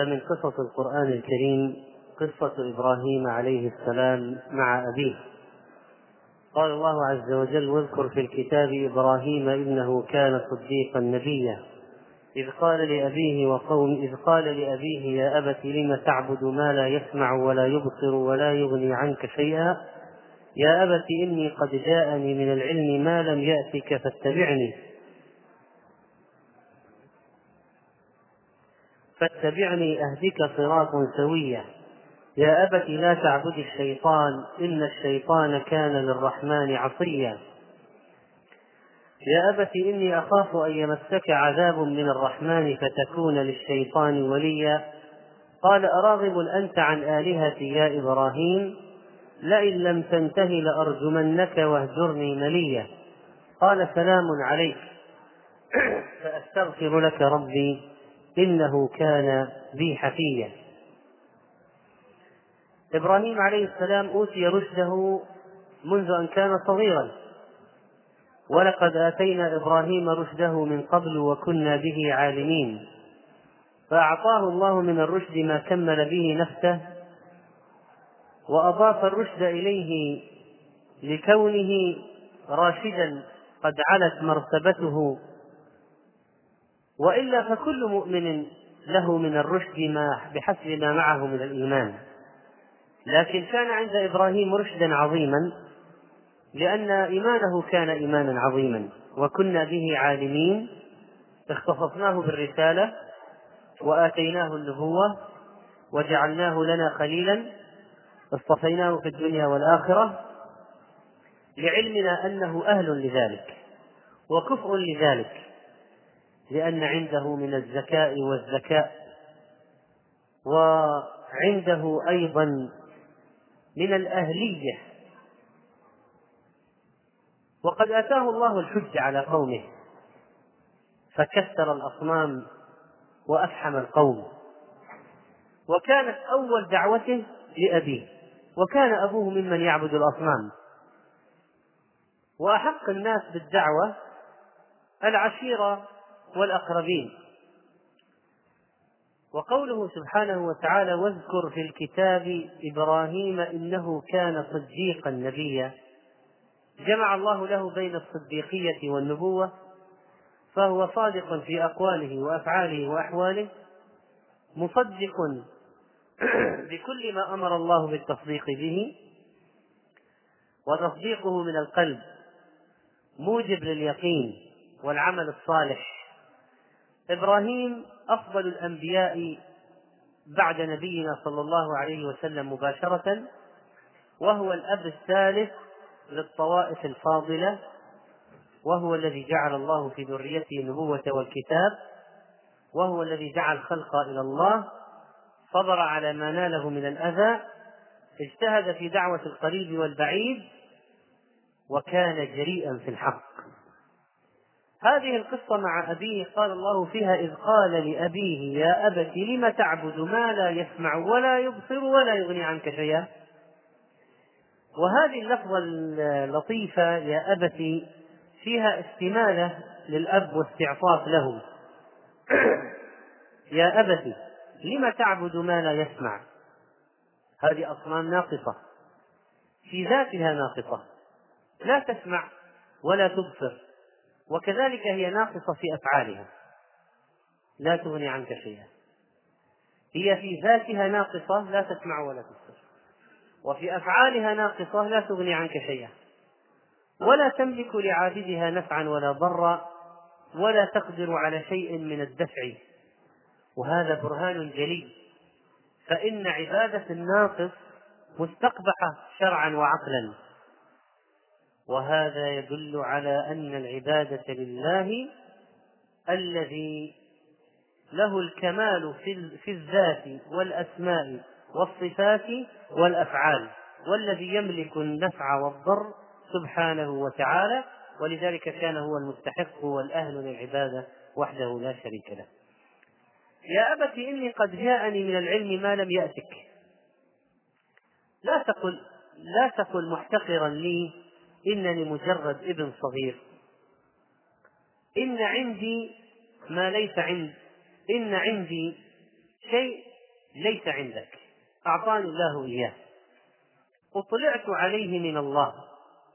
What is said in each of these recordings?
فمن قصص القرآن الكريم قصة إبراهيم عليه السلام مع أبيه. قال الله عز وجل واذكر في الكتاب إبراهيم إنه كان صديقا نبيا. إذ قال لأبيه وقوم إذ قال لأبيه يا أبت لم تعبد ما لا يسمع ولا يبصر ولا يغني عنك شيئا؟ يا أبت إني قد جاءني من العلم ما لم يأتك فاتبعني. فاتبعني أهدك صراطا سويا يا أبت لا تعبد الشيطان إن الشيطان كان للرحمن عصيا. يا أبت إني أخاف أن يمسك عذاب من الرحمن فتكون للشيطان وليا. قال أراغب أنت عن آلهتي يا إبراهيم؟ لئن لم تنته لأرجمنك واهجرني مليا. قال سلام عليك. فأستغفر لك ربي. إنه كان بي حفيا إبراهيم عليه السلام أوتي رشده منذ أن كان صغيرا. ولقد آتينا إبراهيم رشده من قبل وكنا به عالمين. فأعطاه الله من الرشد ما كمل به نفسه وأضاف الرشد إليه لكونه راشدا قد علت مرتبته وإلا فكل مؤمن له من الرشد ما بحسب ما معه من الإيمان. لكن كان عند إبراهيم رشدا عظيما لأن إيمانه كان إيمانا عظيما وكنا به عالمين اختصصناه بالرسالة وآتيناه النبوة وجعلناه لنا خليلا اصطفيناه في الدنيا والآخرة لعلمنا أنه أهل لذلك وكفء لذلك. لأن عنده من الذكاء والذكاء. وعنده أيضا من الأهلية. وقد آتاه الله الحج على قومه فكسر الأصنام وأفحم القوم. وكانت أول دعوته لأبيه وكان أبوه ممن يعبد الأصنام. وأحق الناس بالدعوة العشيرة والأقربين. وقوله سبحانه وتعالى واذكر في الكتاب إبراهيم إنه كان صديقا نبيا. جمع الله له بين الصديقية والنبوة فهو صادق في أقواله وأفعاله وأحواله مصدق بكل ما أمر الله بالتصديق به وتصديقه من القلب موجب لليقين والعمل الصالح. إبراهيم أفضل الأنبياء بعد نبينا صلى الله عليه وسلم مباشرة وهو الأب الثالث للطوائف الفاضلة وهو الذي جعل الله في ذريته النبوة والكتاب وهو الذي دعا الخلق إلى الله صبر على ما ناله من الأذى اجتهد في دعوة القريب والبعيد وكان جريئا في الحق. هذه القصة مع أبيه قال الله فيها إذ قال لأبيه يا أبت لم تعبد ما لا يسمع ولا يبصر ولا يغني عنك شيئا؟ وهذه اللفظة اللطيفة يا أبت فيها استمالة للأب واستعطاف له. يا أبت لم تعبد ما لا يسمع؟ هذه أصنام ناقصة. في ذاتها ناقصة. لا تسمع ولا تبصر. وكذلك هي ناقصة في أفعالها. لا تغني عنك شيئا. هي في ذاتها ناقصة لا تسمع ولا تبصر. وفي أفعالها ناقصة لا تغني عنك شيئا. ولا تملك لعابدها نفعا ولا ضرا ولا تقدر على شيء من الدفع. وهذا برهان جلي. فإن عبادة الناقص مستقبحة شرعا وعقلا. وهذا يدل على أن العبادة لله الذي له الكمال في الذات والأسماء والصفات والأفعال والذي يملك النفع والضر سبحانه وتعالى ولذلك كان هو المستحق والأهل للعبادة وحده لا شريك له. يا أبت إني قد جاءني من العلم ما لم يأتك. لا تقل لا تقل محتقرا لي إنني مجرد ابن صغير. إن عندي ما ليس عند إن عندي شيء ليس عندك. أعطاني الله إياه. أطلعت عليه من الله.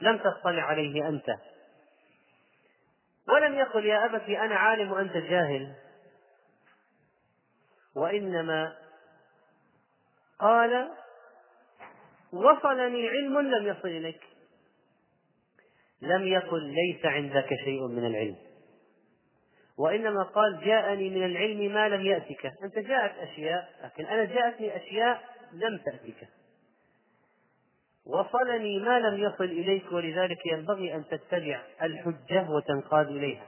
لم تطلع عليه أنت. ولم يقل يا أبت أنا عالم وأنت جاهل. وإنما قال وصلني علم لم يصل إليك لم يقل ليس عندك شيء من العلم. وإنما قال جاءني من العلم ما لم يأتك. أنت جاءت أشياء لكن أنا جاءتني أشياء لم تأتك. وصلني ما لم يصل إليك ولذلك ينبغي أن تتبع الحجة وتنقاد إليها.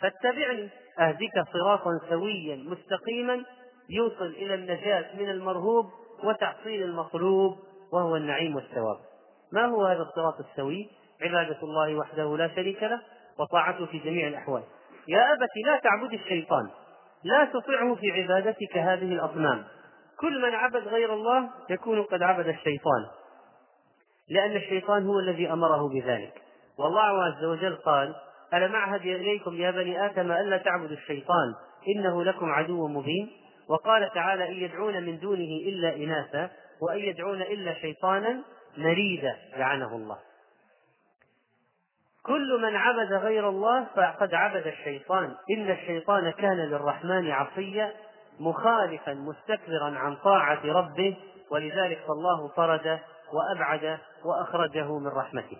فاتبعني. أهدك صراطا سويا مستقيما يوصل إلى النجاة من المرهوب وتحصيل المطلوب وهو النعيم والثواب. ما هو هذا الصراط السوي؟ عبادة الله وحده لا شريك له وطاعته في جميع الأحوال. يا أبت لا تعبد الشيطان. لا تطعه في عبادتك هذه الأصنام. كل من عبد غير الله يكون قد عبد الشيطان. لأن الشيطان هو الذي أمره بذلك. والله عز وجل قال ألم أعهد إليكم يا بني آدم ألا تعبدوا الشيطان؟ إنه لكم عدو مبين. وقال تعالى إن يدعون من دونه إلا إناثا وأن يدعون إلا شيطانا مريدا لعنه الله. كل من عبد غير الله فقد عبد الشيطان. إن الشيطان كان للرحمن عصيا مخالفا مستكبرا عن طاعة ربه ولذلك فالله طرد وأبعد وأخرجه من رحمته.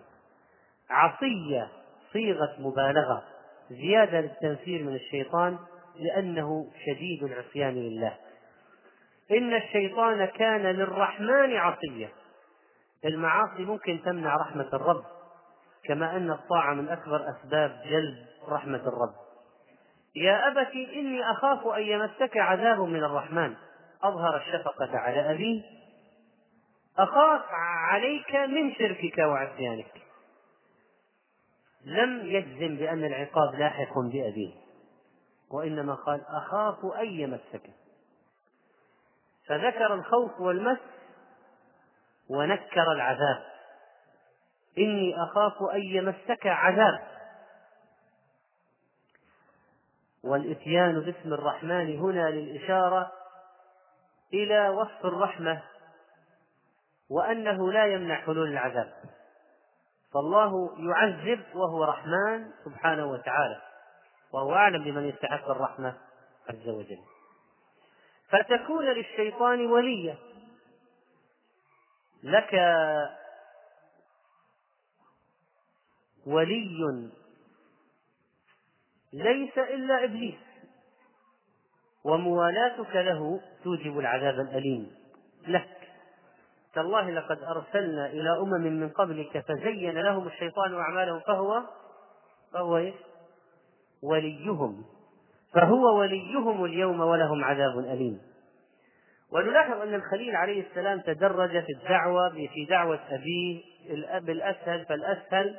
عصية صيغة مبالغة زيادة للتنفير من الشيطان لأنه شديد العصيان لله. إن الشيطان كان للرحمن عصيا. المعاصي ممكن تمنع رحمة الرب. كما أن الطاعة من أكبر أسباب جلب رحمة الرب. يا أبت إني أخاف أن يمسك عذاب من الرحمن. أظهر الشفقة على أبيه أخاف عليك من شركك وعصيانك. لم يجزم بأن العقاب لاحق بأبيه وإنما قال أخاف أن يمسك. فذكر الخوف والمس ونكر العذاب. إني أخاف أن يمسك عذاب. والإتيان باسم الرحمن هنا للإشارة إلى وصف الرحمة وأنه لا يمنع حلول العذاب. فالله يعذب وهو رحمن سبحانه وتعالى وهو أعلم بمن يستحق الرحمة عز وجل. فتكون للشيطان وليا لك ولي ليس إلا إبليس وموالاتك له توجب العذاب الأليم لك تالله لقد أرسلنا إلى أمم من قبلك فزين لهم الشيطان أعمالهم فهو فهو؟ وليهم فهو وليهم اليوم ولهم عذاب أليم ونلاحظ أن الخليل عليه السلام تدرج في الدعوة في دعوة أبيه الأب الأسهل فالأسهل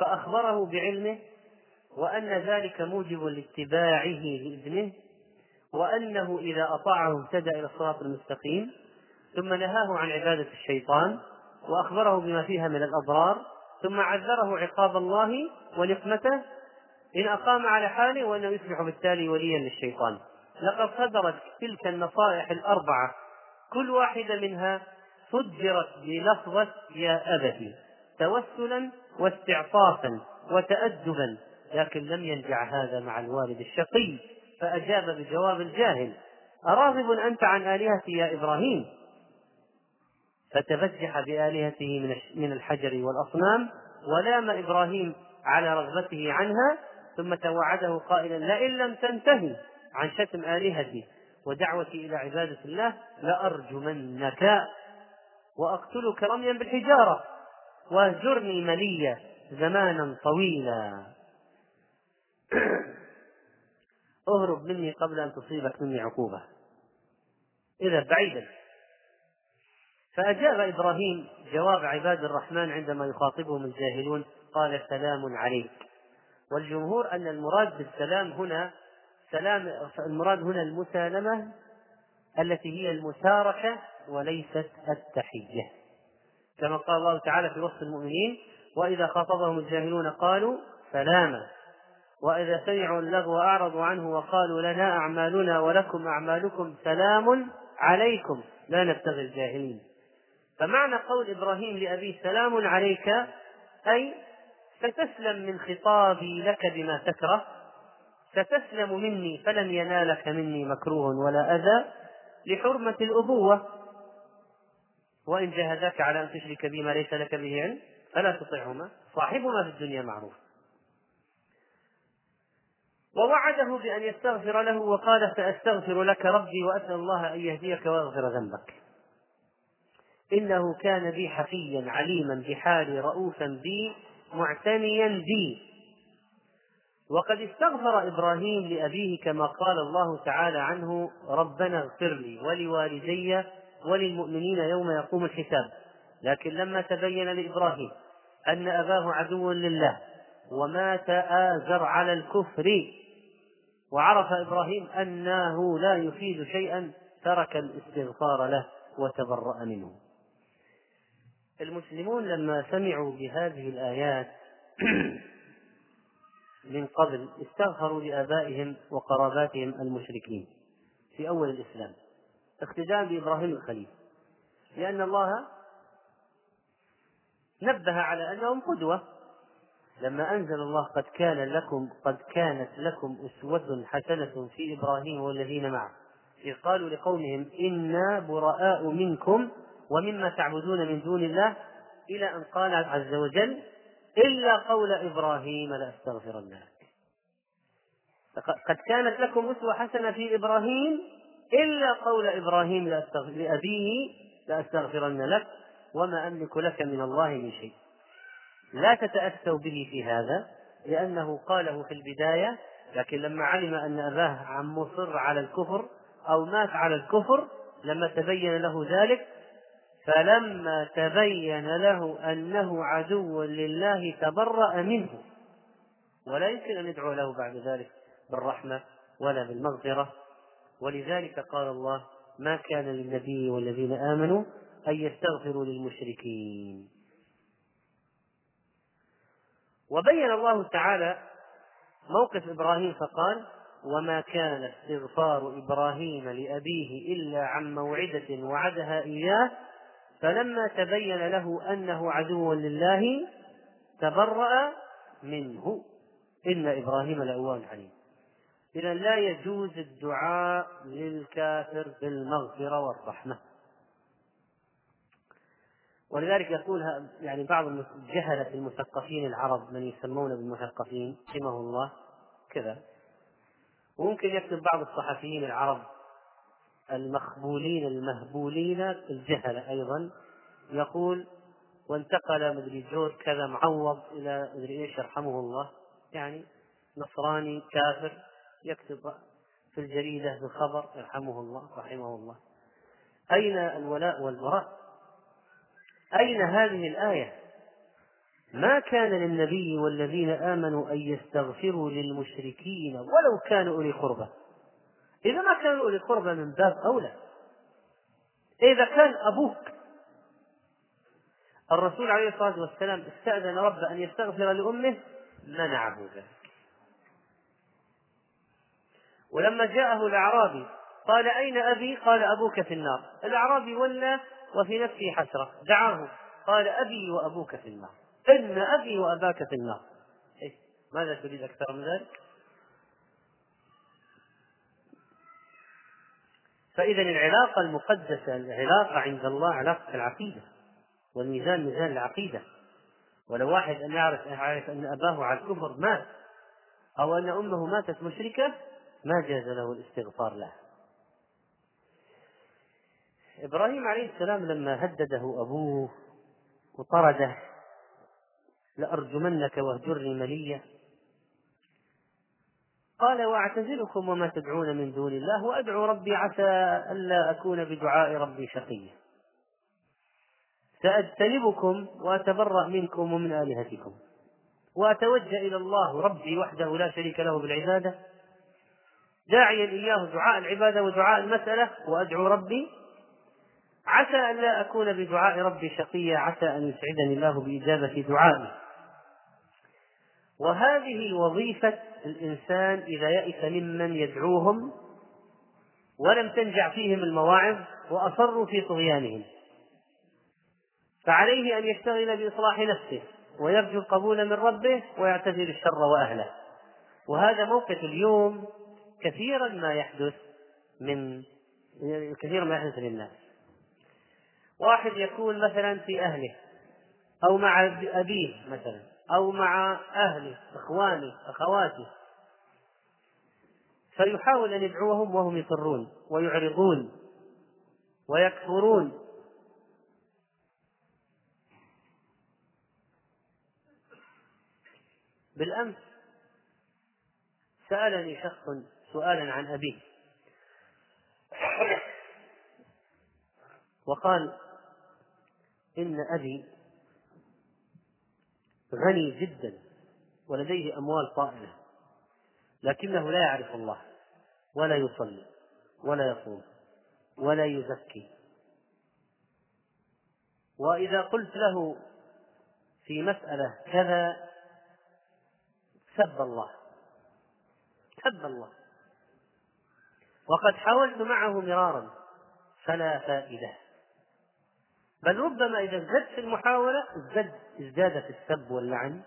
فأخبره بعلمه وأن ذلك موجب لاتباعه لابنه وأنه إذا أطاعه اهتدى إلى الصراط المستقيم ثم نهاه عن عبادة الشيطان وأخبره بما فيها من الأضرار ثم عذره عقاب الله ونقمته إن أقام على حاله وأنه يصبح بالتالي وليا للشيطان. لقد صدرت تلك النصائح الأربعة كل واحدة منها صدرت بلفظة يا أبتي توسلا واستعطافا وتأدبا لكن لم ينجع هذا مع الوالد الشقي فأجاب بجواب الجاهل أراغب أنت عن آلهتي يا إبراهيم؟ فتبجح بآلهته من الحجر والأصنام ولام إبراهيم على رغبته عنها ثم توعده قائلا لئن لم تنتهي عن شتم آلهتي ودعوتي إلى عبادة الله لأرجمنك وأقتلك رميا بالحجارة. واهجرني مليا زمانا طويلا. اهرب مني قبل أن تصيبك مني عقوبة. إذا بعيدا. فأجاب إبراهيم جواب عباد الرحمن عندما يخاطبهم الجاهلون قال سلام عليك. والجمهور أن المراد بالسلام هنا سلام المراد هنا المسالمة التي هي المشاركة وليست التحية. كما قال الله تعالى في وصف المؤمنين وإذا خاطبهم الجاهلون قالوا سلاما وإذا سمعوا اللغو أعرضوا عنه وقالوا لنا أعمالنا ولكم أعمالكم سلام عليكم لا نبتغي الجاهلين. فمعنى قول إبراهيم لأبيه سلام عليك أي ستسلم من خطابي لك بما تكره ستسلم مني فلن ينالك مني مكروه ولا أذى لحرمة الأبوة. وإن جاهداك على أن تشرك بي ما ليس لك به علم فلا تطعهما. صاحبهما في الدنيا معروفا. ووعده بأن يستغفر له وقال سأستغفر لك ربي وأسأل الله أن يهديك ويغفر ذنبك. إنه كان بي حفيا عليما بحالي رؤوفا بي معتنيا بي. وقد استغفر إبراهيم لأبيه كما قال الله تعالى عنه ربنا اغفر لي ولوالدي وللمؤمنين يوم يقوم الحساب. لكن لما تبين لإبراهيم أن أباه عدو لله ومات آزر على الكفر وعرف إبراهيم أنه لا يفيد شيئا ترك الاستغفار له وتبرأ منه. المسلمون لما سمعوا بهذه الآيات من قبل استغفروا لآبائهم وقراباتهم المشركين في أول الإسلام. اقتداء بإبراهيم الخليل. لأن الله نبه على أنهم قدوة. لما أنزل الله قد كان لكم قد كانت لكم أسوة حسنة في إبراهيم والذين معه. إذ قالوا لقومهم إنا براء منكم ومما تعبدون من دون الله. إلى أن قال عز وجل إلا قول إبراهيم لأستغفرن لك قد كانت لكم أسوة حسنة في إبراهيم إلا قول إبراهيم لأبيه لأستغفرن لك وما أملك لك من الله من شيء. لا تتأسوا به في هذا لأنه قاله في البداية لكن لما علم أن أباه عم مصر على الكفر أو مات على الكفر لما تبين له ذلك فلما تبين له أنه عدو لله تبرأ منه. ولا يمكن أن يدعو له بعد ذلك بالرحمة ولا بالمغفرة. ولذلك قال الله ما كان للنبي والذين آمنوا أن يستغفروا للمشركين. وبين الله تعالى موقف إبراهيم فقال وما كان استغفار إبراهيم لأبيه إلا عن موعدة وعدها إياه فلما تبين له أنه عدو لله تبرأ منه. إن إبراهيم لأوان عليم إذا لا يجوز الدعاء للكافر بالمغفرة والرحمة. ولذلك يقولها يعني بعض الجهلة المثقفين العرب من يسمون بالمثقفين رحمه الله كذا. وممكن يكتب بعض الصحفيين العرب المخبولين المهبولين الجهلة أيضا يقول وانتقل مدري جور كذا معوض إلى مدري إيش يرحمه الله. يعني نصراني كافر يكتب في الجريدة بخبر يرحمه الله رحمه الله. أين الولاء والبراء؟ أين هذه الآية؟ ما كان للنبي والذين آمنوا أن يستغفروا للمشركين ولو كانوا أولي قربى. إذا ما كانوا أولي قربى من باب أولى. إذا كان أبوك الرسول عليه الصلاة والسلام استأذن ربه أن يستغفر لأمه منعه ذلك. ولما جاءه الأعرابي قال أين أبي؟ قال أبوك في النار الأعرابي ولى وفي نفسه حسرة دعاه قال أبي وأبوك في النار إن أبي وأباك في النار إيه؟ ماذا تريد أكثر من ذلك؟ فإذا العلاقة المقدسة العلاقة عند الله علاقة العقيدة والميزان ميزان العقيدة ولو واحد أن يعرف يعرف أن أباه على الكفر مات أو أن أمه ماتت مشركة ما جاز له الاستغفار لها إبراهيم عليه السلام لما هدده أبوه وطرده لأرجمنك واهجرني مليا. قال وأعتزلكم وما تدعون من دون الله وأدعو ربي عسى ألا أكون بدعاء ربي شقيا. سأجتنبكم وأتبرأ منكم ومن آلهتكم وأتوجه إلى الله ربي وحده لا شريك له بالعبادة داعيا إياه دعاء العبادة ودعاء المسألة وأدعو ربي. عسى أن لا أكون بدعاء ربي شقيا عسى أن يسعدني الله بإجابة دعائي. وهذه وظيفة الإنسان إذا يئس ممن يدعوهم ولم تنجع فيهم المواعظ وأصروا في طغيانهم. فعليه أن يشتغل بإصلاح نفسه ويرجو القبول من ربه ويعتزل الشر وأهله. وهذا موقف اليوم كثيرا ما يحدث من كثيرا ما يحدث للناس. واحد يكون مثلا في أهله أو مع أبيه مثلا أو مع أهله إخوانه أخواته. فيحاول أن يدعوهم وهم يصرون ويعرضون ويكفرون. بالأمس سألني شخص سؤالا عن أبيه. وقال إن أبي غني جدا ولديه أموال طائلة لكنه لا يعرف الله ولا يصلي ولا يصوم ولا يزكي. وإذا قلت له في مسألة كذا سب الله سب الله. وقد حاولت معه مرارا فلا فائدة. بل ربما إذا ازددت في المحاولة ازداد ازداد في السب واللعن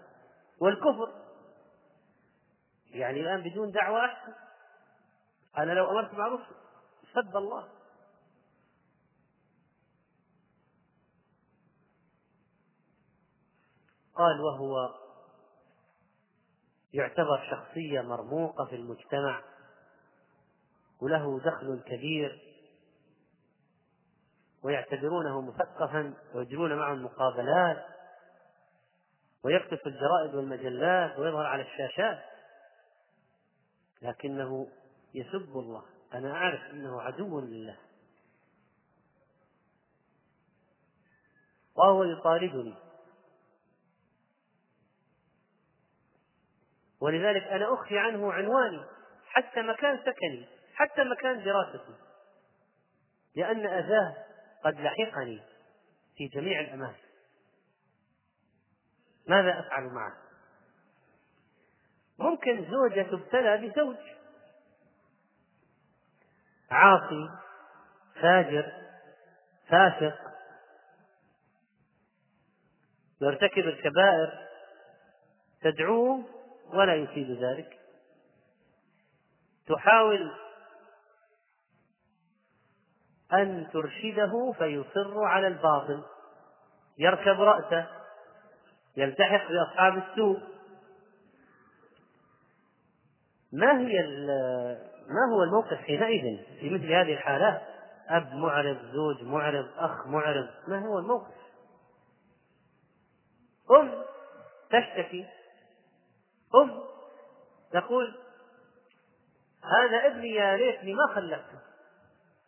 والكفر. يعني الآن بدون دعوة أحسن. أنا لو أمرت معروف سب الله. قال وهو يعتبر شخصية مرموقة في المجتمع. وله دخل كبير ويعتبرونه مثقفا ويجرون معه المقابلات في الجرائد والمجلات ويظهر على الشاشات. لكنه يسب الله. أنا أعرف أنه عدو لله. وهو يطاردني. ولذلك أنا أخفي عنه عنواني حتى مكان سكني. حتى مكان دراستي. لأن أذاه قد لحقني في جميع الأماكن. ماذا أفعل معه؟ ممكن زوجة تبتلى بزوج. عاصي فاجر فاسق. يرتكب الكبائر. تدعوه ولا يفيد ذلك. تحاول أن ترشده فيصر على الباطل. يركب رأسه يلتحق بأصحاب السوء. ما هي ما هو الموقف حينئذ في مثل هذه الحالات أب معرض زوج معرض أخ معرض. ما هو الموقف؟ أم تشتكي. أم تقول هذا ابني يا ليتني ما خلفته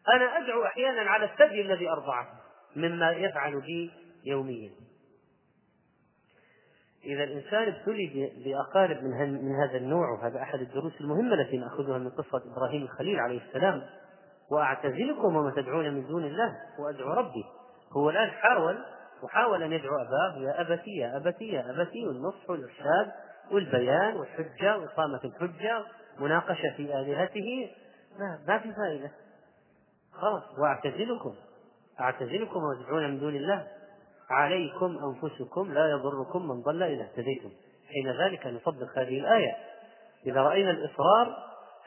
أنا أدعو أحيانا على الثدي الذي أرضعه مما يفعل بي يوميا. إذا الإنسان ابتلي بأقارب من, من هذا النوع وهذا أحد الدروس المهمة التي نأخذها من قصة إبراهيم الخليل عليه السلام وأعتزلكم وما تدعون من دون الله وأدعو ربي. هو الآن حاول وحاول أن يدعو أباه يا أبتي يا أبتي يا أبتي والنصح والإرشاد والبيان والحجة وإقامة الحجة مناقشة في آلهته. ما, ما في فائدة. خلاص وأعتزلكم. أعتزلكم وتدعون من دون الله. عليكم أنفسكم لا يضركم من ضل إذا اهتديتم. حين ذلك نطبق هذه الآية. إذا رأينا الإصرار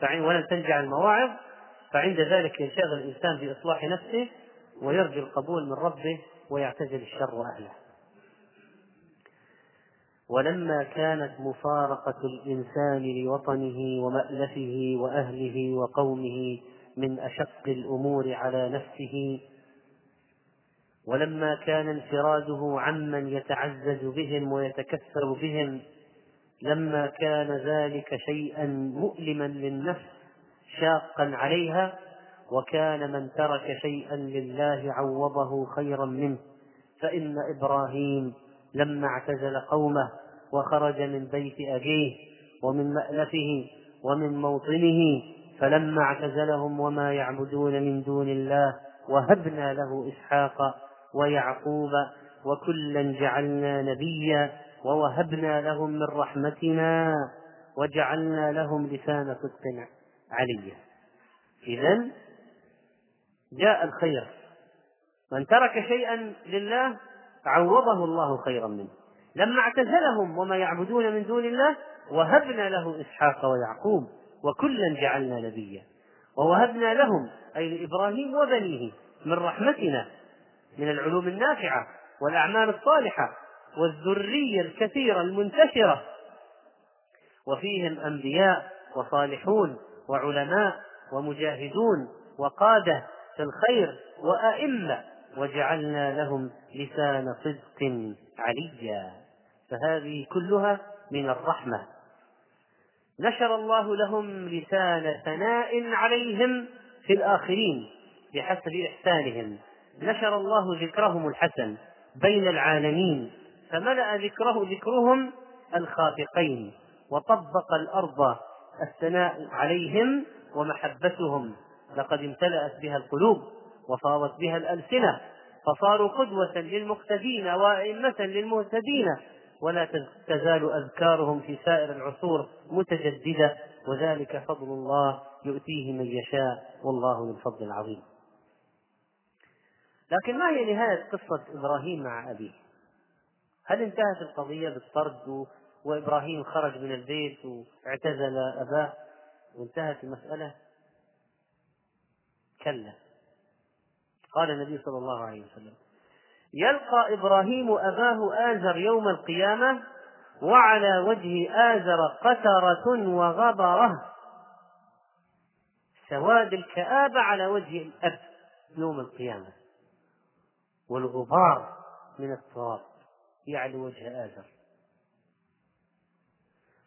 ولن تنجع المواعظ فعند ذلك ينشغل الإنسان بإصلاح نفسه ويرجو القبول من ربه ويعتزل الشر وأهله. ولما كانت مفارقة الإنسان لوطنه ومألفه وأهله وقومه من أشق الأمور على نفسه ولما كان انفراده عمن يتعزز بهم ويتكثر بهم لما كان ذلك شيئا مؤلما للنفس شاقا عليها وكان من ترك شيئا لله عوضه خيرا منه. فإن إبراهيم لما اعتزل قومه وخرج من بيت أبيه ومن مألفه ومن موطنه فلما اعتزلهم وما يعبدون من دون الله وهبنا له إسحاق ويعقوب وكلا جعلنا نبيا ووهبنا لهم من رحمتنا وجعلنا لهم لسان صدق عليا. إذا جاء الخير. من ترك شيئا لله عوضه الله خيرا منه. لما اعتزلهم وما يعبدون من دون الله وهبنا له إسحاق ويعقوب وكلا جعلنا نبيا. ووهبنا لهم أي لإبراهيم وبنيه من رحمتنا من العلوم النافعة والأعمال الصالحة والذرية الكثيرة المنتشرة. وفيهم أنبياء وصالحون وعلماء ومجاهدون وقادة في الخير وأئمة. وجعلنا لهم لسان صدق عليا. فهذه كلها من الرحمة. نشر الله لهم لسان ثناء عليهم في الآخرين بحسب إحسانهم. نشر الله ذكرهم الحسن بين العالمين فملأ ذكره ذكرهم الخافقين وطبق الأرض الثناء عليهم ومحبتهم. لقد امتلأت بها القلوب وفاضت بها الألسنة فصاروا قدوة للمقتدين وأئمة للمهتدين ولا تزال أذكارهم في سائر العصور متجددة وذلك فضل الله يؤتيه من يشاء والله ذو الفضل العظيم. لكن ما هي نهاية قصة إبراهيم مع أبيه؟ هل انتهت القضية بالطرد وإبراهيم خرج من البيت واعتزل أباه وانتهت المسألة؟ كلا. قال النبي صلى الله عليه وسلم يلقى إبراهيم أباه آزر يوم القيامة وعلى وجه آزر قترة وغبرة. سواد الكآبة على وجه الأب يوم القيامة. والغبار من التراب يعلو وجه آزر.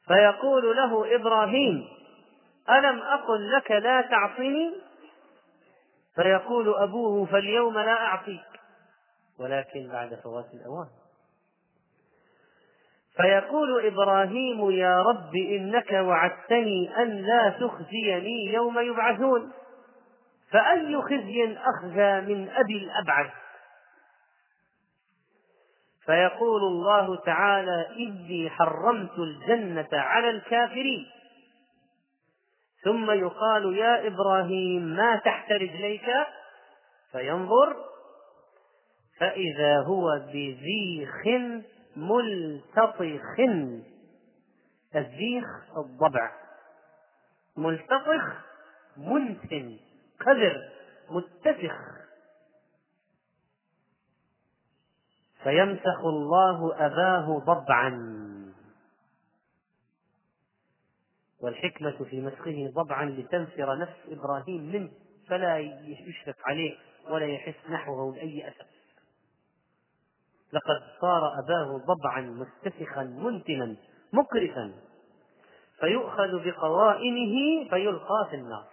فيقول له إبراهيم ألم أقل لك لا تعصني فيقول أبوه فاليوم لا أعصيك. ولكن بعد فوات الأوان. فيقول إبراهيم يا رب إنك وعدتني أن لا تخزيني يوم يبعثون فأي خزي أخزى من أبي الأبعد فيقول الله تعالى إني حرمت الجنة على الكافرين. ثم يقال يا إبراهيم ما تحت رجليك؟ فينظر فإذا هو بذيخ ملتطخ. الزيخ الضبع. ملتطخ منتن قذر متسخ. فيمسخ الله أباه ضبعا. والحكمة في مسخه ضبعا لتنفر نفس إبراهيم منه فلا يشفق عليه ولا يحس نحوه لأي أسف لقد صار أباه ضبعا مستسخا منتنا مقرفا فيؤخذ بقوائمه فيلقى في النار.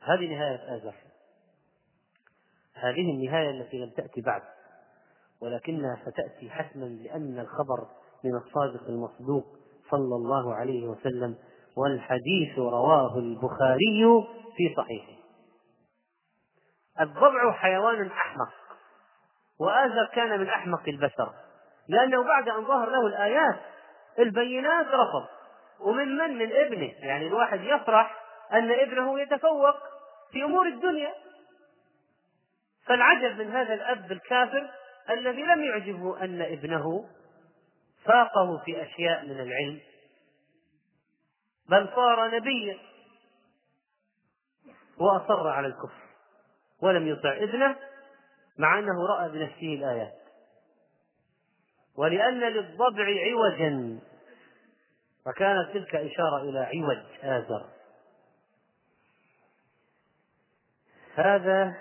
هذه نهاية آزر هذه النهاية التي لم تأتي بعد ولكنها ستأتي حتما لأن الخبر من الصادق المصدوق صلى الله عليه وسلم والحديث رواه البخاري في صحيحه. الضبع حيوان أحمق وآزر كان من أحمق البشر لأنه بعد أن ظهر له الآيات البينات رفض. ومن من؟ من ابنه. يعني الواحد يفرح أن ابنه يتفوق في أمور الدنيا. فالعجب من هذا الأب الكافر الذي لم يعجبه أن ابنه فاقه في أشياء من العلم بل صار نبيا وأصر على الكفر ولم يطع ابنه مع أنه رأى بنفسه الآيات. ولأن للضبع عوجا. فكانت تلك إشارة إلى عوج آزر. هذا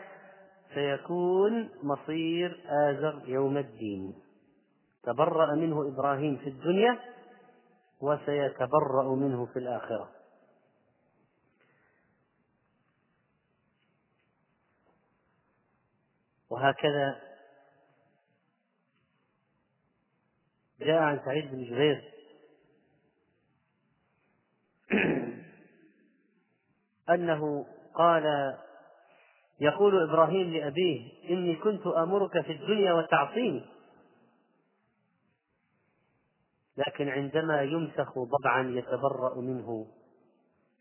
سيكون مصير آزر يوم الدين. تبرأ منه إبراهيم في الدنيا وسيتبرأ منه في الآخرة. وهكذا. جاء عن سعيد بن جبير. أنه قال يقول إبراهيم لأبيه إني كنت آمرك في الدنيا وتعصيني. لكن عندما يمسخ ضبعا يتبرأ منه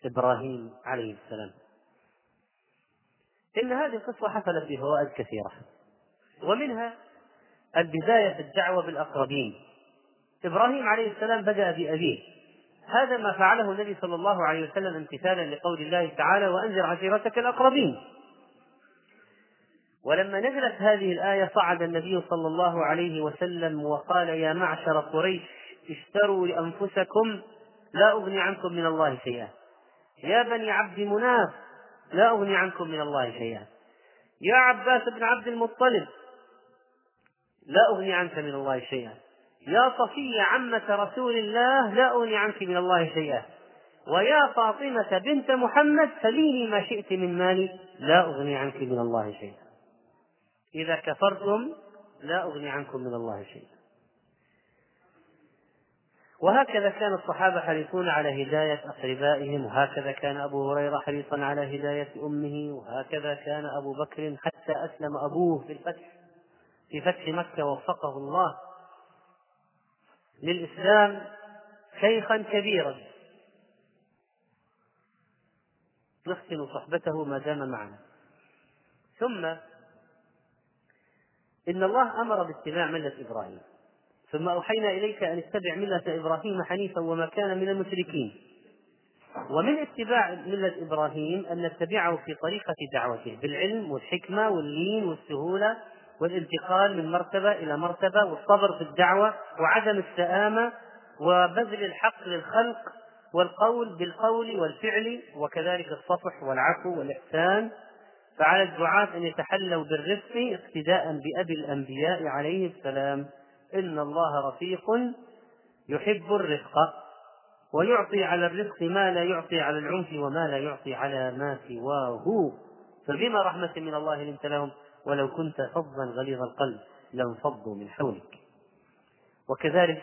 إبراهيم عليه السلام. إن هذه القصة حصلت بفوائد كثيرة. ومنها البداية في الدعوة بالأقربين. إبراهيم عليه السلام بدأ بأبيه. هذا ما فعله النبي صلى الله عليه وسلم امتثالا لقول الله تعالى وأنذر عشيرتك الأقربين. ولما نزلت هذه الآية صعد النبي صلى الله عليه وسلم وقال يا معشر قريش اشتروا لأنفسكم لا أغني عنكم من الله شيئا. يا بني عبد مناف لا أغني عنكم من الله شيئا. يا عباس بن عبد المطلب لا أغني عنك من الله شيئا. يا صفية عمة رسول الله لا أغني عنك من الله شيئا. ويا فاطمة بنت محمد سليني ما شئت من مالي لا أغني عنك من الله شيئا. إذا كفرتم لا أغني عنكم من الله شيئا. وهكذا كان الصحابة حريصون على هداية أقربائهم وهكذا كان أبو هريرة حريصا على هداية أمه وهكذا كان أبو بكر حتى أسلم أبوه في الفتح في فتح مكة وفقه الله للإسلام شيخا كبيرا. نحسن صحبته ما دام معنا. ثم إن الله أمر باتباع ملة إبراهيم. ثم أوحينا إليك أن اتبع ملة إبراهيم حنيفا وما كان من المشركين. ومن اتباع ملة إبراهيم أن نتبعه في طريقة دعوته بالعلم والحكمة واللين والسهولة والانتقال من مرتبة إلى مرتبة والصبر في الدعوة وعدم السآمة وبذل الحق للخلق والقول بالقول والفعل وكذلك الصفح والعفو والإحسان. فعلى الدعاة أن يتحلوا بالرفق اقتداء بأبي الأنبياء عليه السلام. إن الله رفيق يحب الرفق ويعطي على الرفق ما لا يعطي على العنف وما لا يعطي على ما سواه. فبما رحمة من الله لنت لهم ولو كنت فظا غليظ القلب لانفضوا من حولك. وكذلك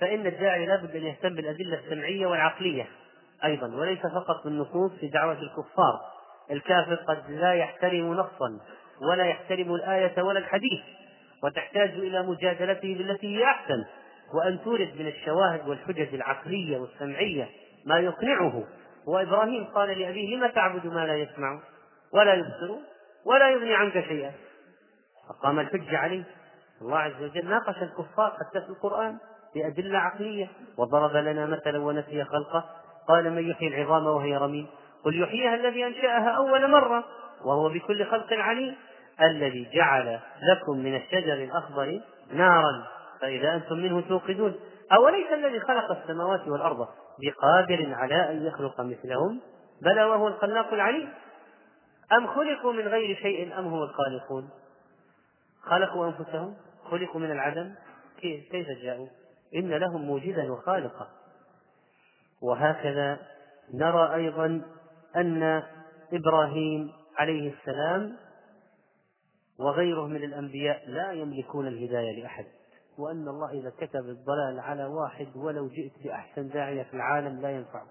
فإن الداعي لابد أن يهتم بالأدلة السمعية والعقلية أيضا وليس فقط بالنصوص في دعوة الكفار. الكافر قد لا يحترم نصا ولا يحترم الآية ولا الحديث. وتحتاج إلى مجادلته بالتي هي أحسن وأن تورد من الشواهد والحجج العقلية والسمعية ما يقنعه. وإبراهيم قال لأبيه لم تعبد ما لا يسمع ولا يبصر ولا يغني عنك شيئا. فقام الحج عليه. الله عز وجل ناقش الكفار حتى في القرآن بأدلة عقلية. وضرب لنا مثلا ونسي خلقه. قال من يحيي العظام وهي رميم؟ قل يحييها الذي أنشأها أول مرة وهو بكل خلق عليم. الذي جعل لكم من الشجر الأخضر نارا فإذا أنتم منه توقدون. أوليس الذي خلق السماوات والأرض بقادر على أن يخلق مثلهم؟ بلى وهو الخلاق العليم. أم خلقوا من غير شيء أم هم الخالقون؟ خلقوا أنفسهم خلقوا من العدم. كيف؟ جاءوا؟ إن لهم موجدا وخالقا. وهكذا نرى أيضا أن إبراهيم عليه السلام وغيره من الأنبياء لا يملكون الهداية لأحد. وأن الله إذا كتب الضلال على واحد ولو جئت بأحسن داعية في العالم لا ينفعه.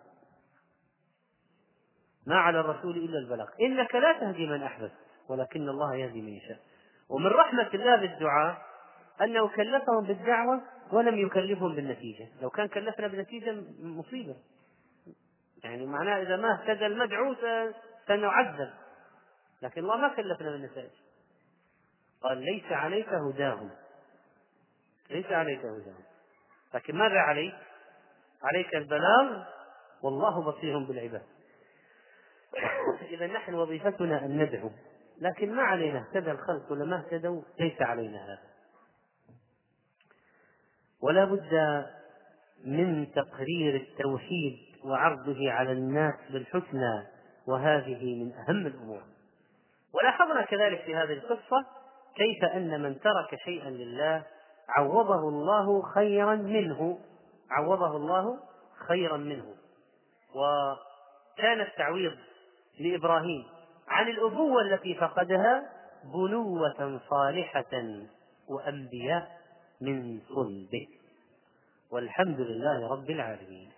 ما على الرسول إلا البلاغ. إنك لا تهدي من أحببت ولكن الله يهدي من يشاء. ومن رحمة الله بالدعاء أنه كلفهم بالدعوة ولم يكلفهم بالنتيجة. لو كان كلفنا بالنتيجة مصيبة. يعني معناه إذا ما اهتدى المدعو سنعذب. لكن الله ما كلفنا بالنتائج. قال ليس عليك هداهم. ليس عليك هداهم. لكن ماذا عليك؟ عليك البلاغ والله بصير بالعباد. إذا نحن وظيفتنا أن ندعو لكن ما علينا؟ اهتدى الخلق ولا ما اهتدوا ليس علينا هذا. ولا بد من تقرير التوحيد وعرضه على الناس بالحسنى وهذه من أهم الأمور. ولاحظنا كذلك في هذه القصة كيف أن من ترك شيئا لله عوضه الله خيرا منه عوضه الله خيرا منه. وكان التعويض لإبراهيم عن الأبوة التي فقدها بنوة صالحة وأنبياء من صلبه. والحمد لله رب العالمين.